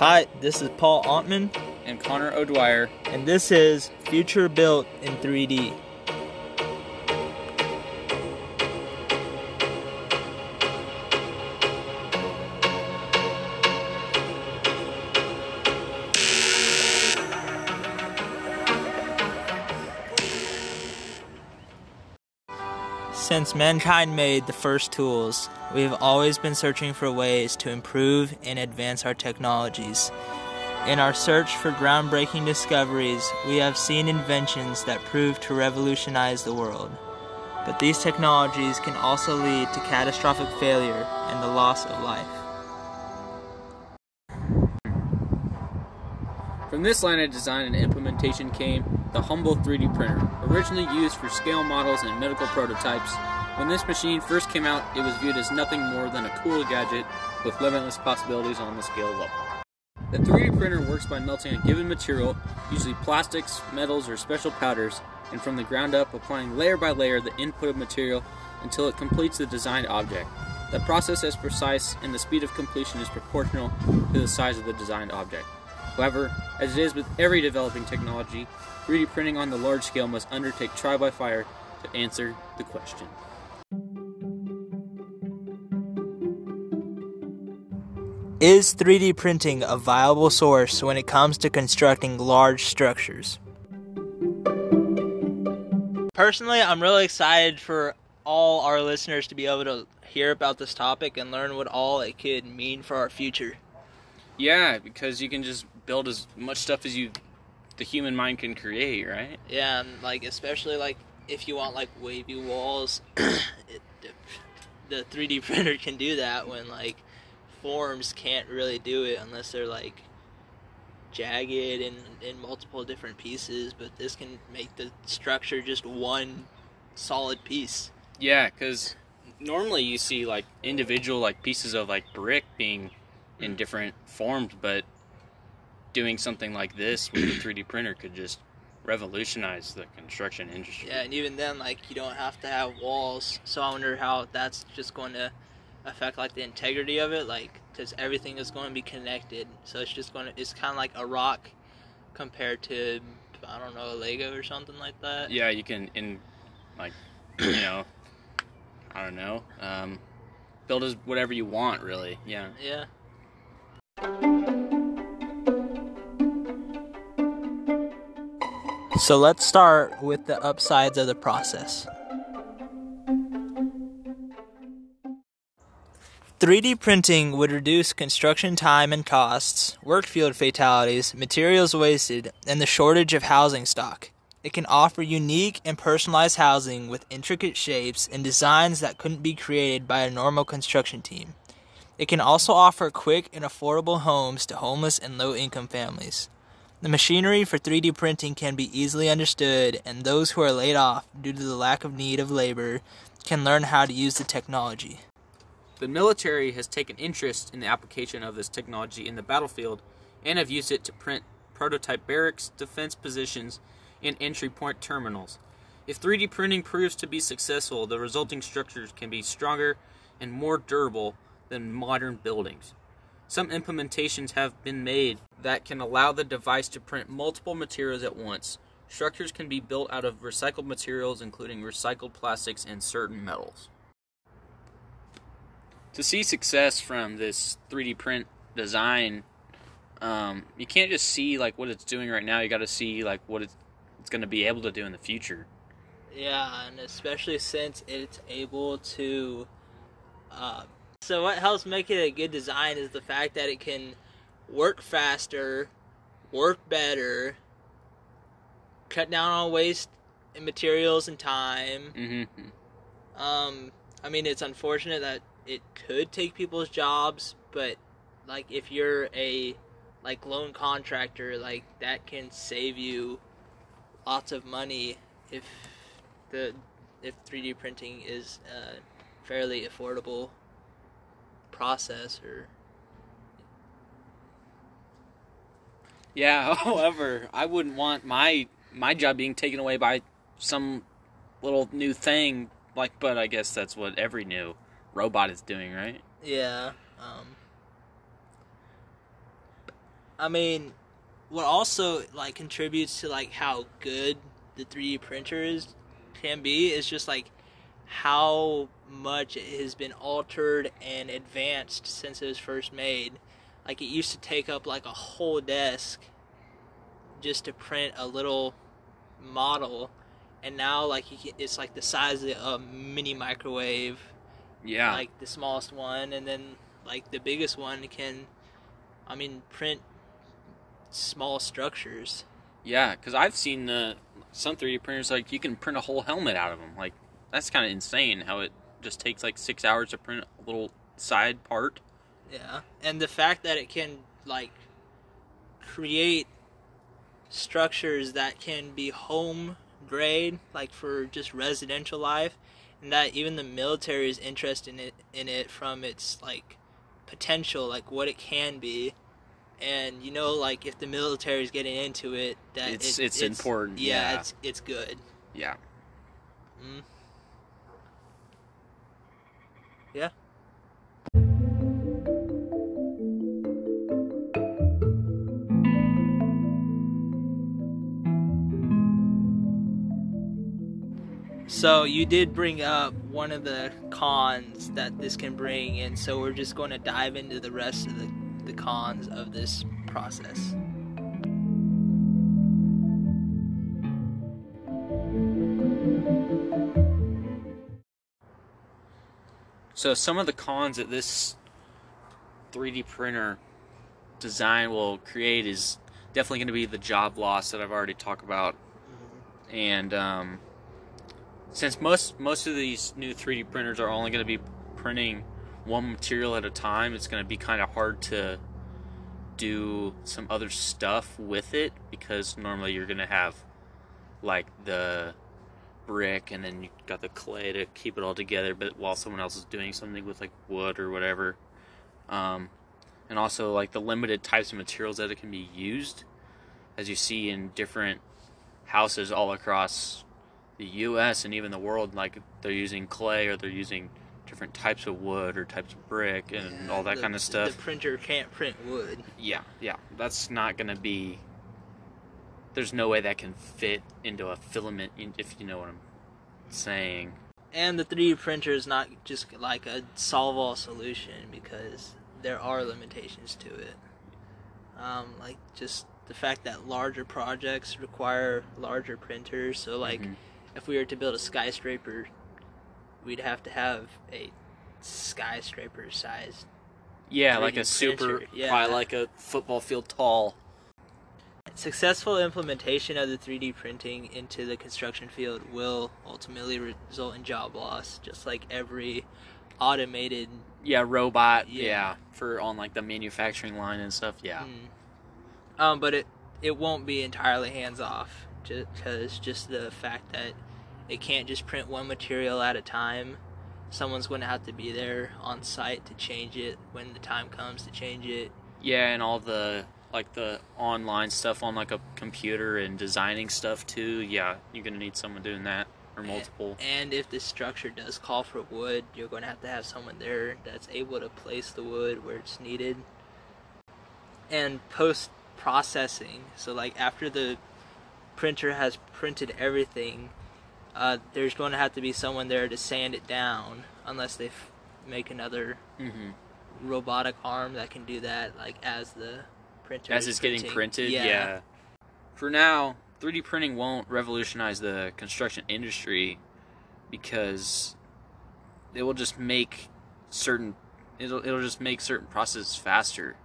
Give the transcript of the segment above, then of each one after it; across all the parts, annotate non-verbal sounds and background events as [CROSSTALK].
Hi, this is Paul Ontman, and Connor O'Dwyer. and this is Future Built in 3D. Since mankind made the first tools, we have always been searching for ways to improve and advance our technologies. In our search for groundbreaking discoveries, we have seen inventions that prove to revolutionize the world. But these technologies can also lead to catastrophic failure and the loss of life. From this line of design and implementation came the Humble 3D printer, originally used for scale models and medical prototypes. When this machine first came out, it was viewed as nothing more than a cool gadget with limitless possibilities on the scale level. The 3D printer works by melting a given material, usually plastics, metals, or special powders, and from the ground up applying layer by layer the input of material until it completes the designed object. The process is precise and the speed of completion is proportional to the size of the designed object. However, as it is with every developing technology, 3D printing on the large scale must undertake trial by fire to answer the question. Is 3D printing a viable source when it comes to constructing large structures? Personally, I'm really excited for all our listeners to be able to hear about this topic and learn what all it could mean for our future. Yeah, because you can just build as much stuff as you the human mind can create, right? Yeah, and like especially like if you want like wavy walls, [CLEARS THROAT] it, the 3D printer can do that when like forms can't really do it unless they're like jagged in in multiple different pieces. But this can make the structure just one solid piece. Yeah, because normally you see like individual like pieces of like brick being in mm. different forms, but doing something like this with a 3D printer could just revolutionize the construction industry. Yeah, and even then, like you don't have to have walls. So I wonder how that's just going to affect like the integrity of it, like because everything is going to be connected. So it's just going to it's kind of like a rock compared to I don't know a Lego or something like that. Yeah, you can in like [CLEARS THROAT] you know I don't know um, build as whatever you want really. Yeah. Yeah. So let's start with the upsides of the process. 3D printing would reduce construction time and costs, work field fatalities, materials wasted, and the shortage of housing stock. It can offer unique and personalized housing with intricate shapes and designs that couldn't be created by a normal construction team. It can also offer quick and affordable homes to homeless and low income families. The machinery for 3D printing can be easily understood, and those who are laid off due to the lack of need of labor can learn how to use the technology. The military has taken interest in the application of this technology in the battlefield and have used it to print prototype barracks, defense positions, and entry point terminals. If 3D printing proves to be successful, the resulting structures can be stronger and more durable than modern buildings. Some implementations have been made that can allow the device to print multiple materials at once. Structures can be built out of recycled materials, including recycled plastics and certain metals. To see success from this 3D print design, um, you can't just see like what it's doing right now. You got to see like what it's, it's going to be able to do in the future. Yeah, and especially since it's able to. Uh, so, what helps make it a good design is the fact that it can work faster, work better, cut down on waste in materials and time. Mm-hmm. Um, I mean, it's unfortunate that it could take people's jobs, but like if you're a like lone contractor, like that can save you lots of money if the if 3D printing is a fairly affordable process or Yeah. [LAUGHS] However, I wouldn't want my my job being taken away by some little new thing. Like, but I guess that's what every new robot is doing, right? yeah. Um, I mean, what also like contributes to like how good the 3D printer is can be is just like how much it has been altered and advanced since it was first made. Like it used to take up like a whole desk just to print a little model, and now like you can, it's like the size of a mini microwave, Yeah. like the smallest one, and then like the biggest one can, I mean, print small structures. Yeah, because I've seen uh, some 3D printers like you can print a whole helmet out of them. Like that's kind of insane how it just takes like six hours to print a little side part. Yeah, and the fact that it can like create structures that can be home grade, like for just residential life, and that even the military is interested in it, in it from its like potential, like what it can be. And you know, like if the military is getting into it, that It's- it- it's important, Yeah, yeah. it's it's good. Yeah. Mm. Yeah. So you did bring up one of the cons that this can bring, and so we're just going to dive into the rest of the, the cons of this process. So some of the cons that this 3D printer design will create is definitely going to be the job loss that I've already talked about, and um, since most most of these new 3D printers are only going to be printing one material at a time, it's going to be kind of hard to do some other stuff with it because normally you're going to have like the brick and then you got the clay to keep it all together but while someone else is doing something with like wood or whatever um, and also like the limited types of materials that it can be used as you see in different houses all across the US and even the world like they're using clay or they're using different types of wood or types of brick and all that The- kind of stuff The printer can't print wood. yeah, yeah. That's not going to be. There's no way that can fit into a filament, if you know what I'm saying. And the 3D printer is not just like a solve all solution because there are limitations to it. Um, like just the fact that larger projects require larger printers. So, like, Mhm. if we were to build a skyscraper, we'd have to have a skyscraper sized. Yeah, like a super, yeah. probably like a football field tall. Successful implementation of the 3D printing into the construction field will ultimately result in job loss, just like every automated Yeah, robot. Yeah. Yeah. for on like the manufacturing line and stuff. Yeah, Mm. Um, but it it won't be entirely hands off, because just the fact that it can't just print one material at a time. Someone's going to have to be there on site to change it when the time comes to change it. yeah, and all the like the online stuff on like a computer and designing stuff too. Yeah, you're gonna need someone doing that or multiple. And if the structure does call for wood, you're going to have to have someone there that's able to place the wood where it's needed. And post processing, so like after the printer has printed everything, uh, there's going to have to be someone there to sand it down, unless they f- make another hmm robotic arm that can do that, like as the printer as is it's getting printed yeah. for now 3d printing won't revolutionize the construction industry because it will just make certain it'll, it'll just make certain processes faster.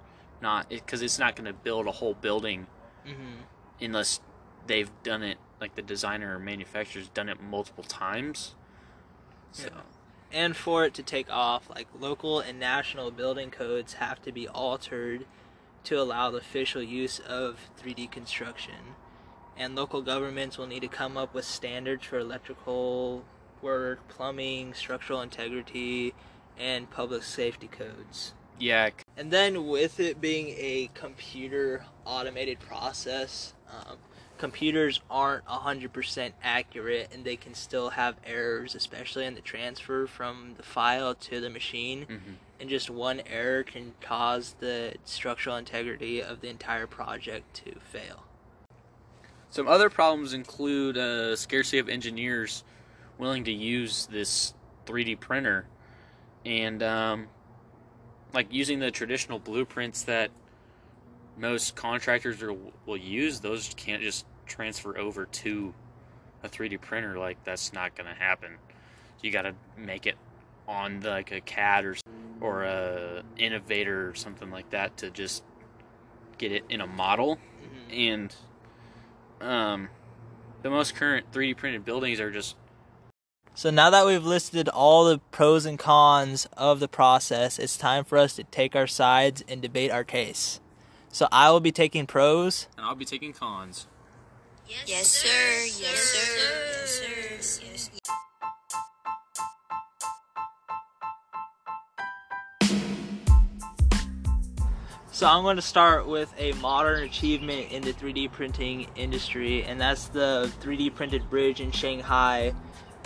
Not because it's not going to build a whole building hmm unless they've done it like the designer or manufacturer's done it multiple times. So. Yeah. and for it to take off, like local and national building codes have to be altered to allow the official use of 3D construction. And local governments will need to come up with standards for electrical work, plumbing, structural integrity, and public safety codes. yeah And then, with it being a computer automated process, um, computers aren't 100% accurate and they can still have errors, especially in the transfer from the file to the machine. mhm. And just one error can cause the structural integrity of the entire project to fail. Some other problems include a scarcity of engineers willing to use this 3D printer, and um, like using the traditional blueprints that most contractors are, will use. Those can't just transfer over to a 3D printer. Like that's not going to happen. You got to make it on the, like a CAD or or a innovator or something like that to just get it in a model Mm-hmm. and um, the most current 3D printed buildings are just So now that we've listed all the pros and cons of the process, it's time for us to take our sides and debate our case. So I will be taking pros. and I'll be taking cons. Yes, sir. Yes, sir. Yes, So I'm going to start with a modern achievement in the 3D printing industry, and that's the 3D printed bridge in Shanghai,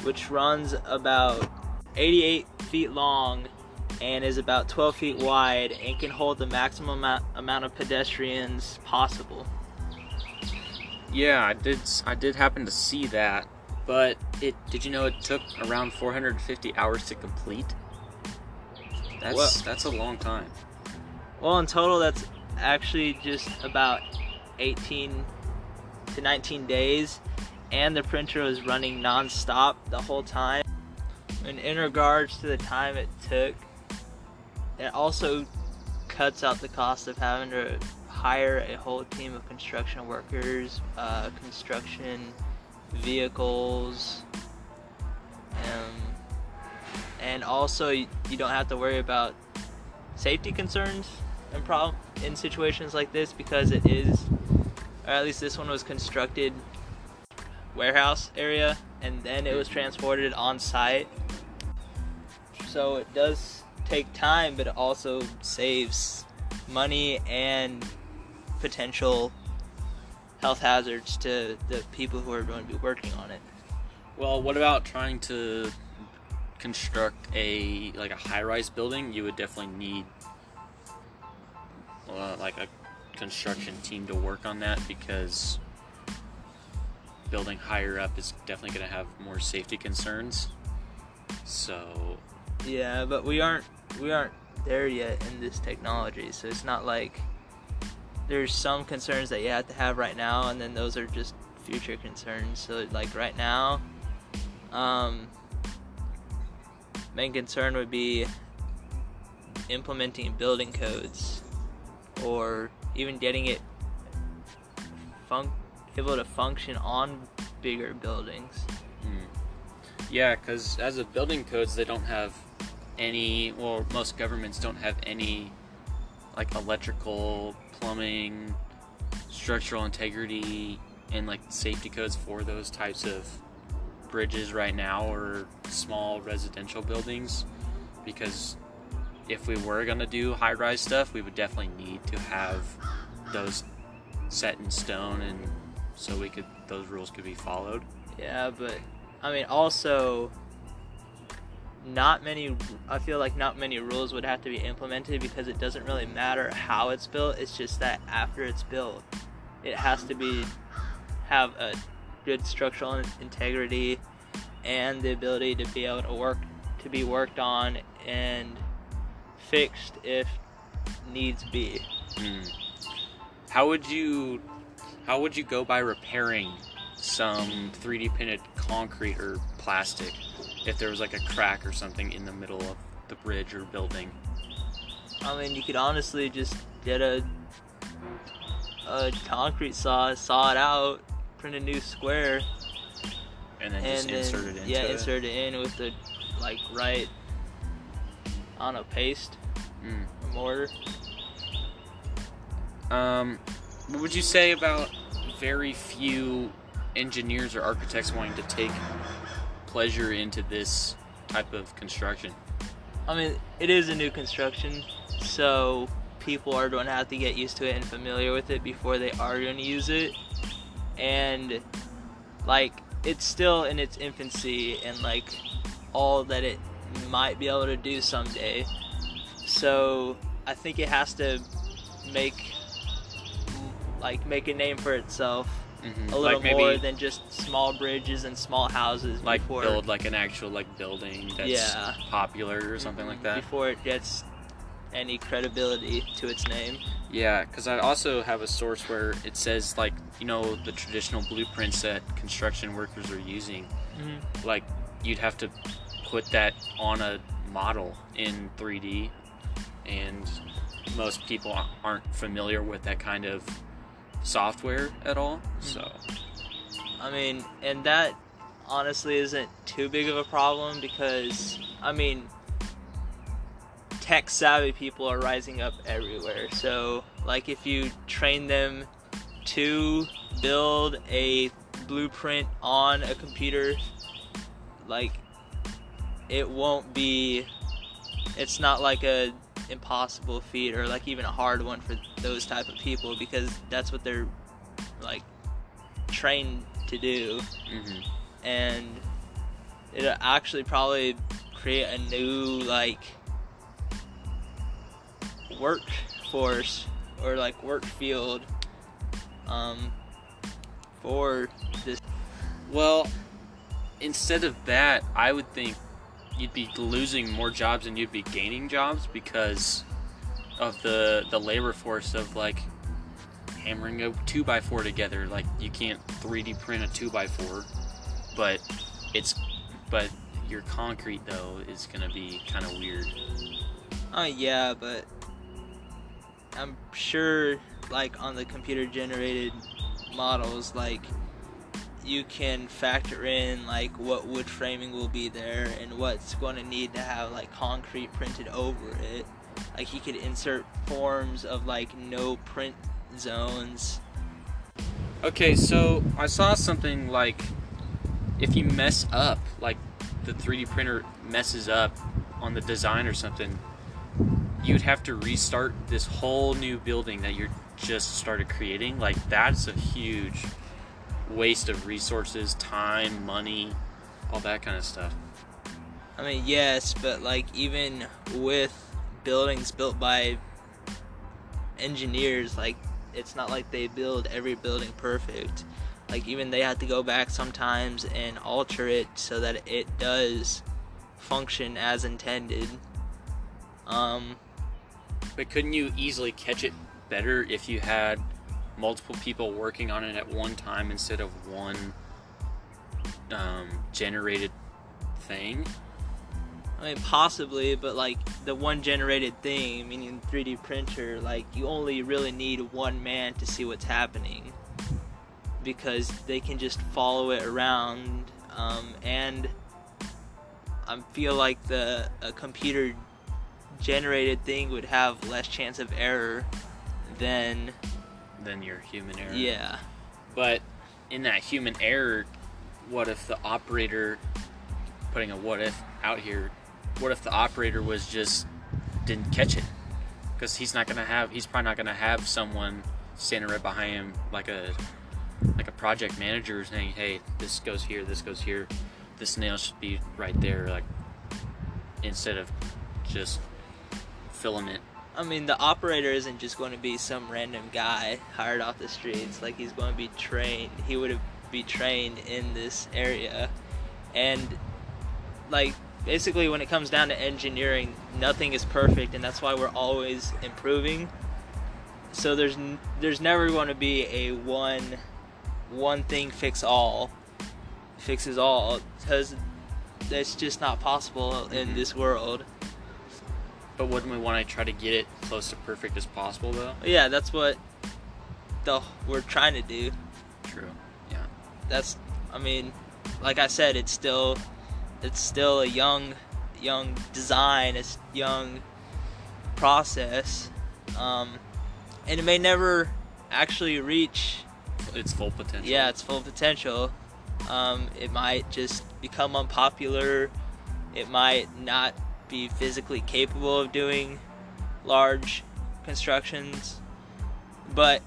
which runs about 88 feet long and is about 12 feet wide and can hold the maximum amount, amount of pedestrians possible. Yeah, I did. I did happen to see that, but it. Did you know it took around 450 hours to complete? That's Well- that's a long time. Well, in total, that's actually just about 18 to 19 days, and the printer was running non-stop the whole time. And in regards to the time it took, it also cuts out the cost of having to hire a whole team of construction workers, uh, construction vehicles, um, and also you, you don't have to worry about safety concerns problem in situations like this because it is or at least this one was constructed warehouse area and then it was transported on site so it does take time but it also saves money and potential health hazards to the people who are going to be working on it Well, what about trying to construct a like a high-rise building? You would definitely need uh, like a construction team to work on that because building higher up is definitely going to have more safety concerns. So, Yeah, but we aren't we aren't there yet in this technology. So it's not like there's some concerns that you have to have right now, and then those are just future concerns. So like right now, um, main concern would be implementing building codes, or even getting it fun- able to function on bigger buildings. hmm. yeah, because as of building codes, they don't have any. Well, most governments don't have any like electrical, plumbing, structural integrity, and like safety codes for those types of bridges right now or small residential buildings. Because if we were gonna do high rise stuff, we would definitely need to have those set in stone and so we could those rules could be followed. Yeah, but I mean, also, not many. I feel like not many rules would have to be implemented because it doesn't really matter how it's built. It's just that after it's built, it has to be have a good structural integrity and the ability to be able to work to be worked on and fixed if needs be. Hmm. How would you how would you go by repairing some 3D printed concrete or plastic if there was like a crack or something in the middle of the bridge or building? I mean, you could honestly just get a a concrete saw, saw it out, print a new square, And then and just then insert it into yeah, it? insert it in with the like right, I don't know, paste Mm. mortar. Um, what would you say about very few engineers or architects wanting to take pleasure into this type of construction? I mean, it is a new construction, so people are going to have to get used to it and familiar with it before they are going to use it. And like, it's still in its infancy and like all that it might be able to do someday. so I think it has to make like make a name for itself Mhm. a little like maybe more than just small bridges and small houses like before build like an actual like building that's Yeah. popular or something like that. before it gets any credibility to its name. Yeah, because I also have a source where it says like you know the traditional blueprints that construction workers are using, Mhm. like you'd have to put that on a model in 3D, and most people aren't familiar with that kind of software at all. Hmm. So I mean, and that honestly isn't too big of a problem because I mean, tech savvy people are rising up everywhere. So, like, if you train them to build a blueprint on a computer, like, it won't be. It's not like a impossible feat or like even a hard one for those type of people because that's what they're like trained to do mhm. and it'll actually probably create a new like workforce or like work field um, for this. Well, instead of that, I would think you'd be losing more jobs than you'd be gaining jobs because of the the labor force of like hammering a two by four together. Like you can't 3D print a two by four, but it's but your concrete though is gonna be kind of weird. Oh yeah, but I'm sure like on the computer generated models like you can factor in like what wood framing will be there and what's going to need to have like concrete printed over it. Like you could insert forms of like no print zones. Okay, so I saw something like if you mess up, like the 3D printer messes up on the design or something, you'd have to restart this whole new building that you're just started creating. Like that's a huge waste of resources, time, money, all that kind of stuff. I mean, yes, but like even with buildings built by engineers, like it's not like they build every building perfect. Like even they have to go back sometimes and alter it so that it does function as intended. Um, But couldn't you easily catch it better if you had multiple people working on it at one time instead of one um, generated thing? I mean, possibly, but like the one generated thing, meaning 3D printer, like you only really need one man to see what's happening because they can just follow it around. Um, and I feel like the a computer generated thing would have less chance of error than Than your human error. yeah. But in that human error, what if the operator, putting a what if out here, what if the operator was just didn't catch it? Because he's not gonna have, he's probably not gonna have someone standing right behind him like a like a project manager saying, "Hey, this goes here, this goes here, this nail should be right there," like instead of just filament. I mean, the operator isn't just going to be some random guy hired off the streets. Like he's going to be trained. He would be trained in this area, and like basically, when it comes down to engineering, nothing is perfect, and that's why we're always improving. So there's n- there's never going to be a one one thing fix all fixes all because that's just not possible in Mhm. this world. But wouldn't we want to try to get it close to perfect as possible, though? Yeah, that's what the we're trying to do. True. Yeah. That's I mean, like I said, it's still it's still a young young design, it's young process. Um, and it may never actually reach Its full potential. yeah, its full potential. Um, it might just become unpopular. It might not be physically capable of doing large constructions. But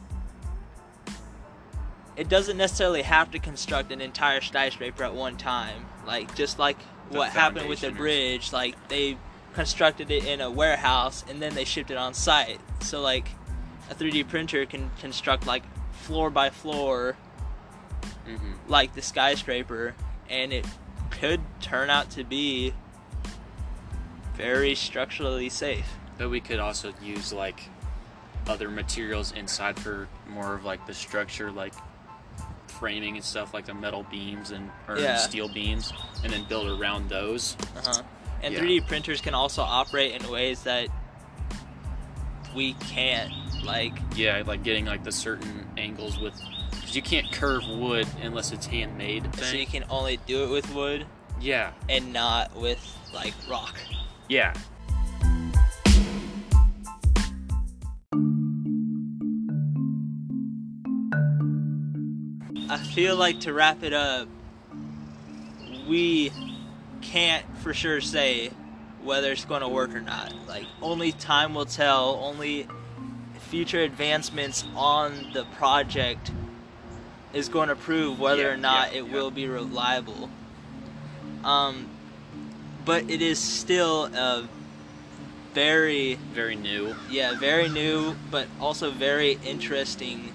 it doesn't necessarily have to construct an entire skyscraper at one time. Like just like The what happened with the bridge, like they constructed it in a warehouse and then they shipped it on site. So like a 3D printer can construct like floor by floor hmm like the skyscraper and it could turn out to be very structurally safe. But we could also use like other materials inside for more of like the structure, like framing and stuff, like the metal beams and or Yeah. steel beams, and then build around those. Uh-huh. And Yeah. 3D printers can also operate in ways that we can't. Like Yeah, like getting like the certain angles with, because you can't curve wood unless it's handmade. so you can only do it with wood Yeah, and not with like rock. Yeah. I feel like to wrap it up, we can't for sure say whether it's going to work or not. Like, only time will tell, only future advancements on the project is going to prove whether Yeah, or not yeah, it yeah. will be reliable. Um, but it is still a very Very new. yeah, very new, but also very interesting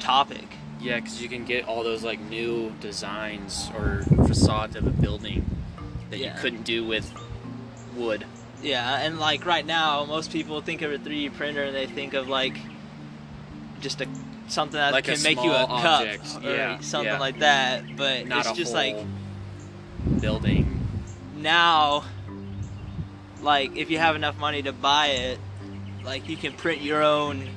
topic. Yeah, because you can get all those like new designs or facades of a building that Yeah. you couldn't do with wood. Yeah, and like right now, most people think of a 3D printer and they think of like just a something that Like can make you a small cup or Yeah, something yeah. like that. But Not it's just whole like building. Now, like if you have enough money to buy it, like you can print your own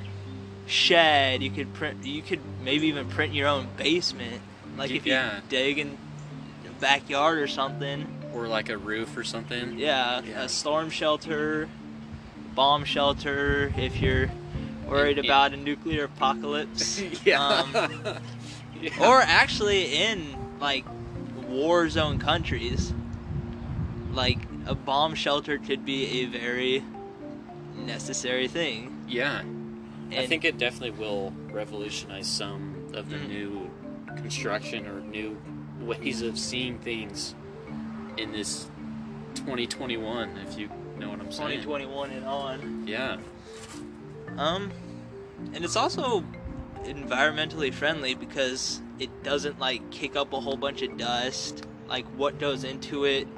shed. You could print. You could maybe even print your own basement. Like if you dig in the backyard or something. Or like a roof or something. Yeah, Yeah. a storm shelter, bomb shelter if you're worried And- about a nuclear apocalypse. [LAUGHS] yeah. Um, [LAUGHS] Yeah. or actually in like war zone countries, like a bomb shelter could be a very necessary thing. yeah. I think it definitely will revolutionize some of the Mm. new construction or new ways of seeing things in this 2021, if you know what I'm saying. 2021 and on. Yeah. Um, and it's also environmentally friendly because it doesn't like kick up a whole bunch of dust. Like what goes into it,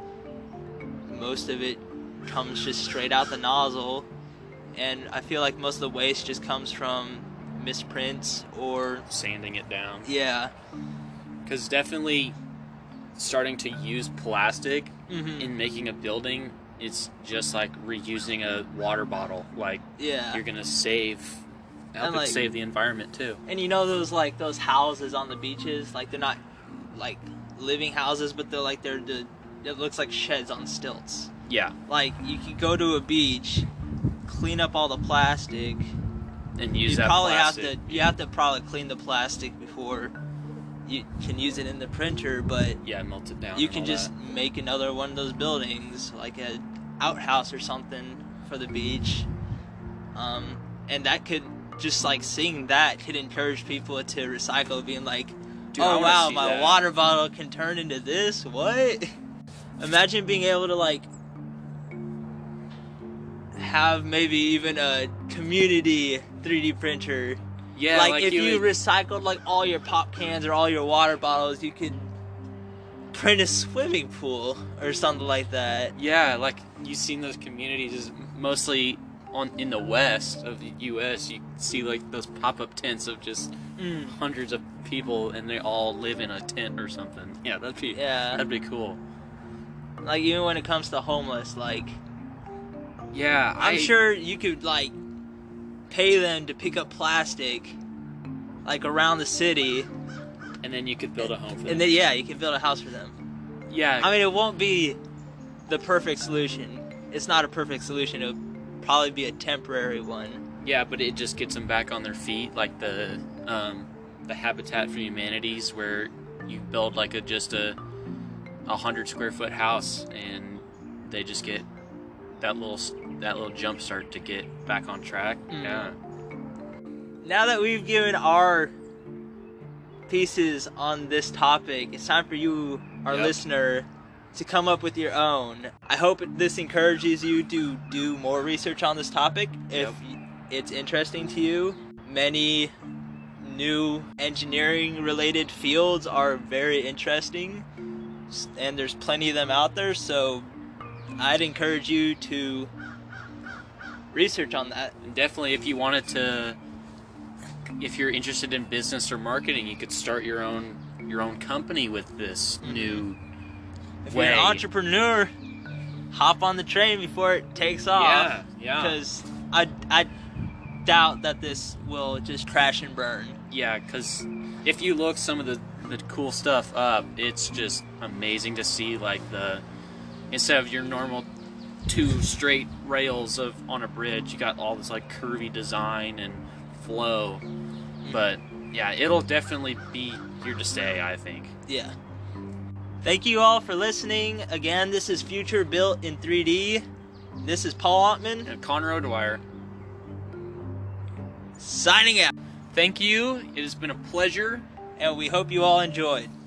most of it comes just straight out the nozzle, and I feel like most of the waste just comes from misprints or Sanding it down. yeah. Because definitely starting to use plastic hmm in making a building, it's just like reusing a water bottle. Like Yeah. you're gonna save, help And, it save the environment too. And you know those like those houses on the beaches, like they're not like living houses, but they're like they're the it looks like sheds on stilts. Yeah, like you could go to a beach, clean up all the plastic. and use you that probably plastic. have to you have to probably clean the plastic before you can use it in the printer, but yeah, melt it down. you can just that. make another one of those buildings, like a outhouse or something for the beach. Um, and that could just like seeing that could encourage people to recycle, being like, Dude, "Oh wow, my that. water bottle can turn into this." What? [LAUGHS] Imagine being able to like have maybe even a community 3D printer. Yeah, like, like if you, would- recycled like all your pop cans or all your water bottles, you could print a swimming pool or something like that. Yeah, like you've seen those communities is mostly on in the west of the U.S. You see like those pop-up tents of just Mm. hundreds of people, and they all live in a tent or something. Yeah, that'd be Yeah. that'd be cool. Like even when it comes to homeless, like Yeah, I'm I, sure you could like pay them to pick up plastic like around the city And then you could build a home for them. and then yeah, you can build a house for them. yeah, I mean, it won't be the perfect solution. It's not a perfect solution. It'll probably be a temporary one. yeah, but it just gets them back on their feet, like the um, the Habitat for Humanities, where you build like a just a a hundred square foot house, and they just get that little that little jump start to get back on track. Mm. Yeah. Now that we've given our pieces on this topic, it's time for you, our Yep. listener, to come up with your own. I hope this encourages you to do more research on this topic if Yep. it's interesting to you. Many new engineering related fields are very interesting and there's plenty of them out there, so I'd encourage you to research on that. Definitely, if you wanted to, if you're interested in business or marketing, you could start your own your own company with this mm-hmm. new. If you're an entrepreneur, hop on the train before it takes off. Yeah, yeah. Because I, I doubt that this will just crash and burn. Yeah, because if you look some of the, the cool stuff up, it's just amazing to see. Like the instead of your normal two straight rails of on a bridge, you got all this like curvy design and flow. Mm-hmm. But yeah, it'll definitely be here to stay. I think. Yeah. Thank you all for listening. Again, this is Future Built in 3D. This is Paul Ottman And Connor O'Dwyer, signing out, thank you. It has been a pleasure. And we hope you all enjoyed.